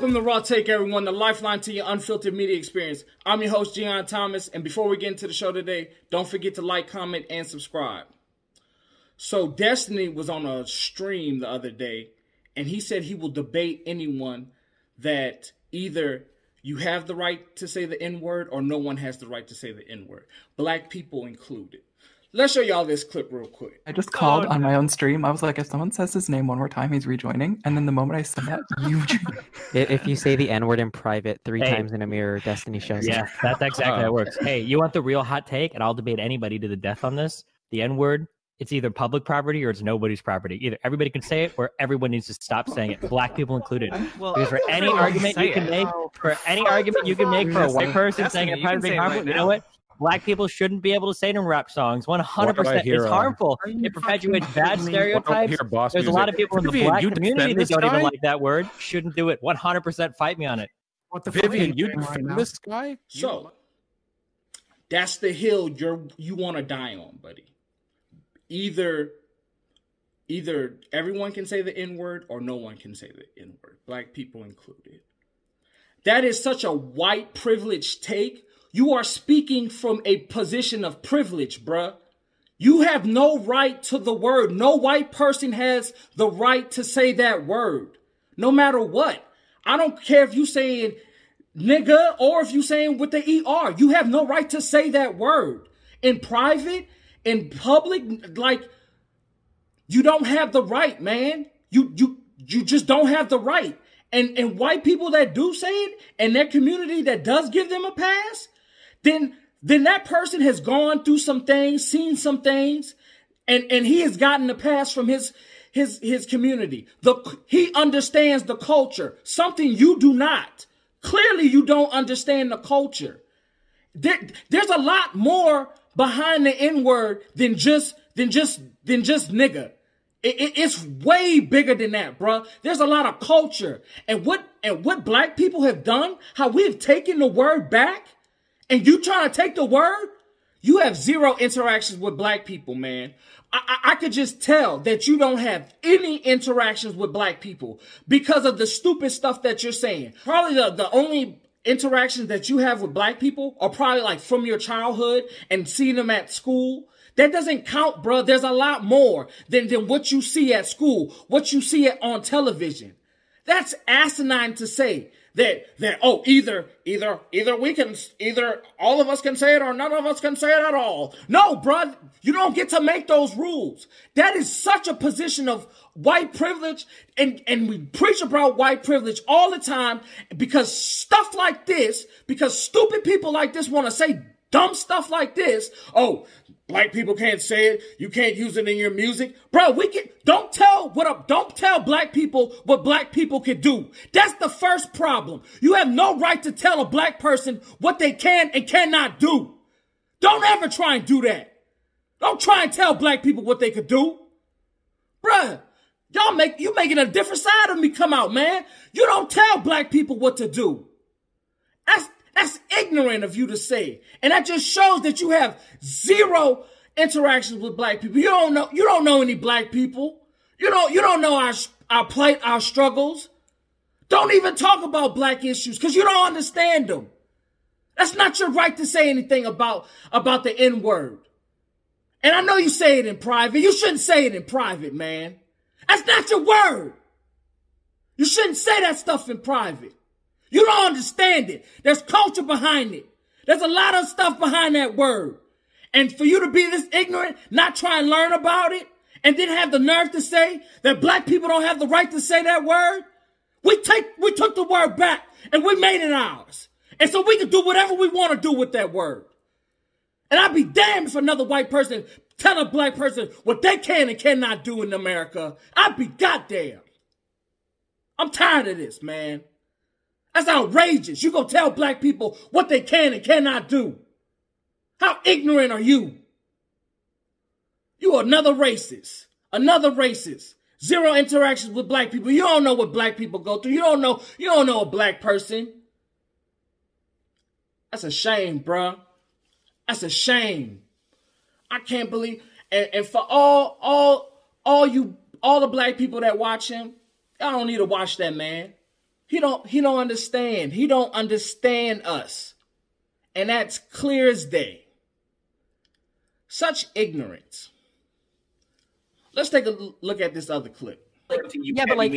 Welcome to Raw Take, everyone, the lifeline to your unfiltered media experience. I'm your host, Gian Thomas, and before we get into the show today, don't forget to like, comment, and subscribe. So, Destiny was on a stream the other day, and he said he will debate anyone that either you have the right to say the N word or no one has the right to say the N word, black people included. Let's show y'all this clip real quick. I just called oh, on my own stream. I was like, if someone says his name one more time, he's rejoining. And then the moment I said that, you. if you say the N word in private three hey. times in a mirror, Destiny shows. Yeah, that's exactly how it works. Hey, you want the real hot take, and I'll debate anybody to the death on this. The N word, it's either public property or it's nobody's property. Either everybody can say it, or everyone needs to stop saying it, black people included. Well, because for any argument you can make, for any argument you can make for a white person saying it's private, harmful, you know what? Black people shouldn't be able to say it in rap songs. One hundred percent, it's harmful. It perpetuates bad stereotypes. There's a lot of people in the black community that don't even like that word. Shouldn't do it. One hundred percent, fight me on it. What the Vivian, you defend this guy? So that's the hill you're you want to die on, buddy. Either either everyone can say the N word or no one can say the N word, black people included. That is such a white privileged take you are speaking from a position of privilege, bruh. You have no right to the word. No white person has the right to say that word, no matter what. I don't care if you're saying nigga or if you're saying with the ER. You have no right to say that word. In private, in public, like you don't have the right, man. You you you just don't have the right. And and white people that do say it and their community that does give them a pass, then then that person has gone through some things, seen some things, and and he has gotten the pass from his his his community. The he understands the culture, something you do not. Clearly, you don't understand the culture. There, there's a lot more behind the N word than just than just than just nigga. It, it, it's way bigger than that, bro. There's a lot of culture, and what and what black people have done, how we have taken the word back and you trying to take the word, you have zero interactions with black people, man. I, I, I, could just tell that you don't have any interactions with black people because of the stupid stuff that you're saying. Probably the, the only interactions that you have with black people are probably like from your childhood and seeing them at school. That doesn't count, bro. There's a lot more than, than what you see at school, what you see on television. That's asinine to say that that oh either either either we can either all of us can say it or none of us can say it at all. No, bro, you don't get to make those rules. That is such a position of white privilege, and and we preach about white privilege all the time because stuff like this, because stupid people like this want to say dumb stuff like this. Oh, Black people can't say it. You can't use it in your music. Bro, we can don't tell what don't tell black people what black people can do. That's the first problem. You have no right to tell a black person what they can and cannot do. Don't ever try and do that. Don't try and tell black people what they could do. Bruh, y'all make you making a different side of me come out, man. You don't tell black people what to do. That's that's ignorant of you to say. And that just shows that you have zero interactions with black people. You don't know, you don't know any black people. You don't, you don't know our, our plight, our struggles. Don't even talk about black issues because you don't understand them. That's not your right to say anything about, about the N word. And I know you say it in private. You shouldn't say it in private, man. That's not your word. You shouldn't say that stuff in private. You don't understand it. There's culture behind it. There's a lot of stuff behind that word. And for you to be this ignorant, not try and learn about it, and then have the nerve to say that black people don't have the right to say that word, we take we took the word back and we made it ours. And so we can do whatever we want to do with that word. And I'd be damned if another white person tell a black person what they can and cannot do in America. I'd be goddamn. I'm tired of this, man. That's outrageous. You go tell black people what they can and cannot do. How ignorant are you? You are another racist. Another racist. Zero interactions with black people. You don't know what black people go through. You don't know, you don't know a black person. That's a shame, bruh. That's a shame. I can't believe and, and for all all all you all the black people that watch him, I don't need to watch that man. He don't he don't understand. He don't understand us. And that's clear as day. Such ignorance. Let's take a look at this other clip. yeah, but like,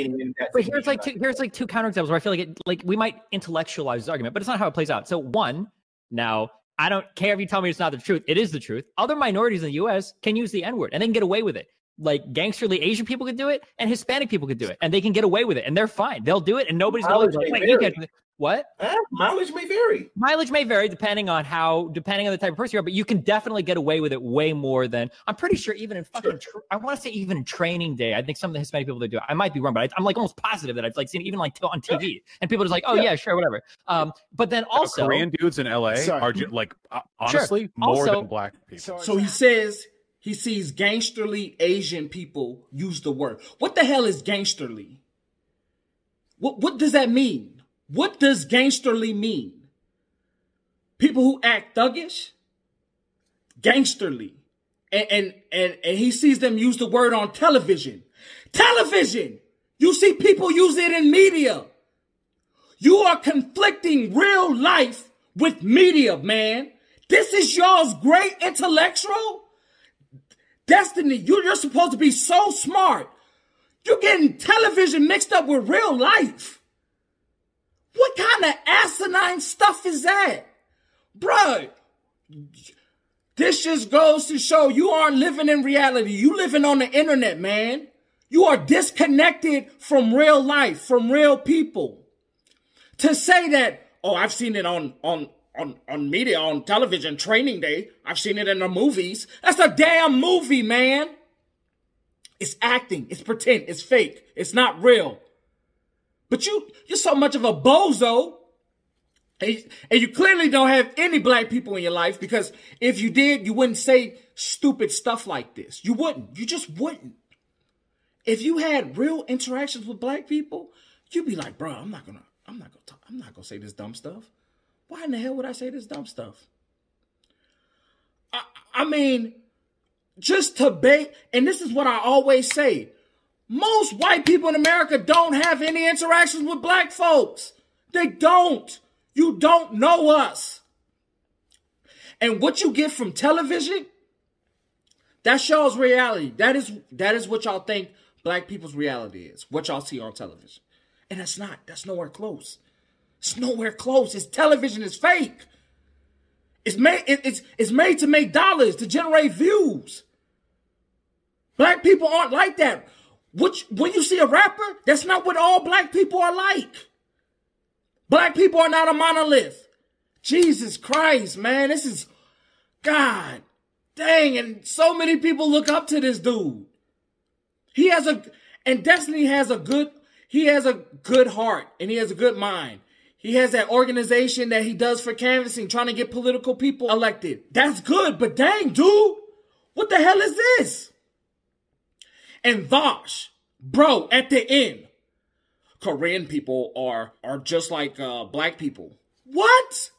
but here's like two, here's like two counterexamples where I feel like it, like we might intellectualize this argument, but it's not how it plays out. So one, now I don't care if you tell me it's not the truth. It is the truth. Other minorities in the U.S. can use the N word and they can get away with it. Like gangsterly Asian people could do it, and Hispanic people could do it, and they can get away with it, and they're fine. They'll do it, and nobody's going to like, you get what? Uh, mileage may vary. Mileage may vary depending on how, depending on the type of person you are, but you can definitely get away with it way more than I'm pretty sure. Even in fucking, tra- I want to say even in Training Day, I think some of the Hispanic people that do it. I might be wrong, but I, am like almost positive that I've like seen even like on TV, and people are just like, oh yeah, yeah sure, whatever. Um, but then also Korean dudes in LA Sorry. are just like uh, honestly Sure. more Also- than black people. So he says he sees gangsterly Asian people use the word. What the hell is gangsterly? What what does that mean? What does gangsterly mean? People who act thuggish? Gangsterly. And and and, and he sees them use the word on television. Television! You see people use it in media. You are conflicting real life with media, man. This is y'all's great intellectual destiny. You- You're supposed to be so smart. You're getting television mixed up with real life. What kind of asinine stuff is that? Bruh, this just goes to show you aren't living in reality. You living on the internet, man. You are disconnected from real life, from real people. To say that, oh, I've seen it on on on on media, on television, training day. I've seen it in the movies. That's a damn movie, man. It's acting. It's pretend. It's fake. It's not real. But you, you're so much of a bozo. And, and you clearly don't have any black people in your life because if you did, you wouldn't say stupid stuff like this. You wouldn't. You just wouldn't. If you had real interactions with black people, you'd be like, bro, I'm not gonna, I'm not gonna talk, I'm not gonna say this dumb stuff. Why in the hell would I say this dumb stuff? I, I mean, just to bait, and this is what I always say. Most white people in America don't have any interactions with black folks. They don't. You don't know us. And what you get from television, that's y'all's reality. That is that is what y'all think black people's reality is. What y'all see on television. And that's not. That's nowhere close. It's nowhere close. It's television is fake. It's made it's it's made to make dollars, to generate views. Black people aren't like that. Which when you see a rapper, that's not what all black people are like. Black people are not a monolith. Jesus Christ, man, this is God dang, and so many people look up to this dude. He has a and Destiny has a good he has a good heart and he has a good mind. He has that organization that he does for canvassing, trying to get political people elected. That's good, but dang, dude, what the hell is this? And Vaush, bro, at the end, Korean people are are just like uh, black people. What?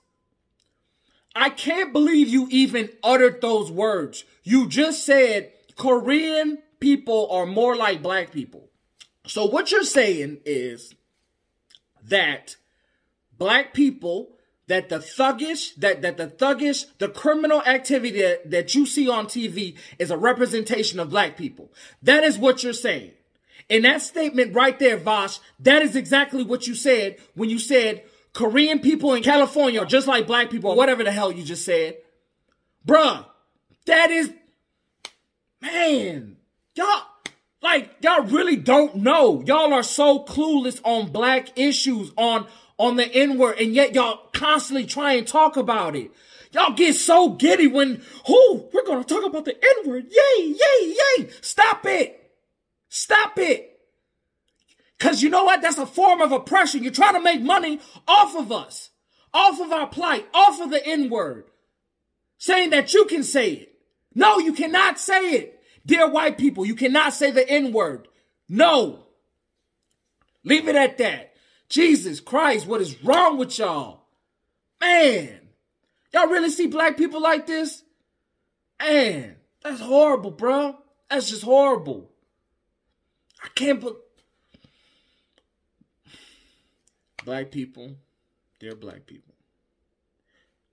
I can't believe you even uttered those words. You just said Korean people are more like black people. So what you're saying is that black people that the thuggish that that the thuggish the criminal activity that, that you see on TV is a representation of black people. That is what you're saying. In that statement right there, Vaush, that is exactly what you said when you said Korean people in California are just like black people or whatever the hell you just said. Bruh, that is man, y'all like y'all really don't know. Y'all are so clueless on black issues, on on the N-word, and yet y'all constantly try and talk about it. Y'all get so giddy when who we're gonna talk about the N-word. Yay, yay, yay. Stop it. Stop it. Cause you know what? That's a form of oppression. You're trying to make money off of us, off of our plight, off of the N-word. Saying that you can say it. No, you cannot say it. Dear white people, you cannot say the N-word. No. Leave it at that. Jesus Christ, what is wrong with y'all? Man, y'all really see black people like this? Man, that's horrible, bro. That's just horrible. I can't believe. black people, they're black people.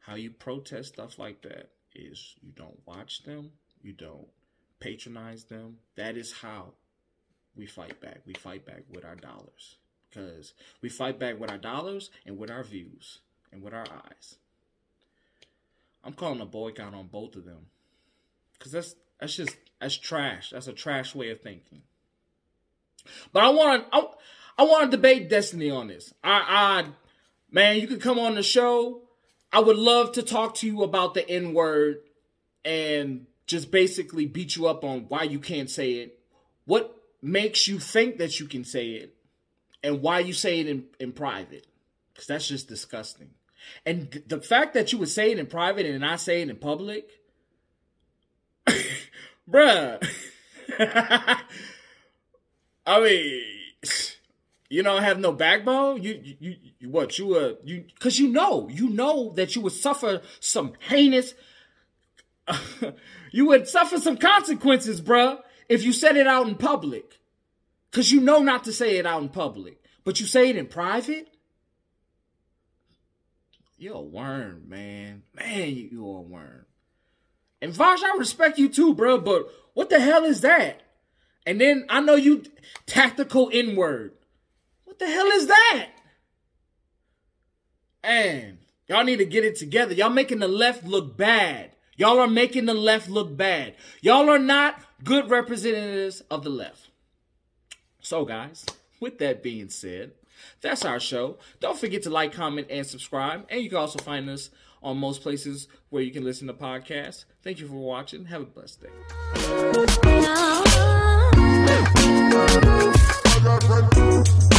How you protest stuff like that is you don't watch them, you don't patronize them. That is how we fight back. We fight back with our dollars. Because we fight back with our dollars and with our views and with our eyes. I'm calling a boycott on both of them. Cause that's that's just that's trash. That's a trash way of thinking. But I want I, I want to debate Destiny on this. I, I man, you could come on the show. I would love to talk to you about the N word and just basically beat you up on why you can't say it. What makes you think that you can say it and why you say it in, in private? Because that's just disgusting. And the fact that you would say it in private and not say it in public, bruh. I mean, you don't have no backbone. You, you, you what? You uh, you because you know, you know that you would suffer some heinous. you would suffer some consequences, bruh, if you said it out in public. Cause you know not to say it out in public, but you say it in private. You're a worm, man. Man, you're a worm. And Vaush, I respect you too, bro, but what the hell is that? And then I know you tactical N word. What the hell is that? And y'all need to get it together. Y'all making the left look bad. Y'all are making the left look bad. Y'all are not good representatives of the left. So, guys, with that being said, that's our show. Don't forget to like, comment, and subscribe. And you can also find us on most places where you can listen to podcasts. Thank you for watching. Have a blessed day.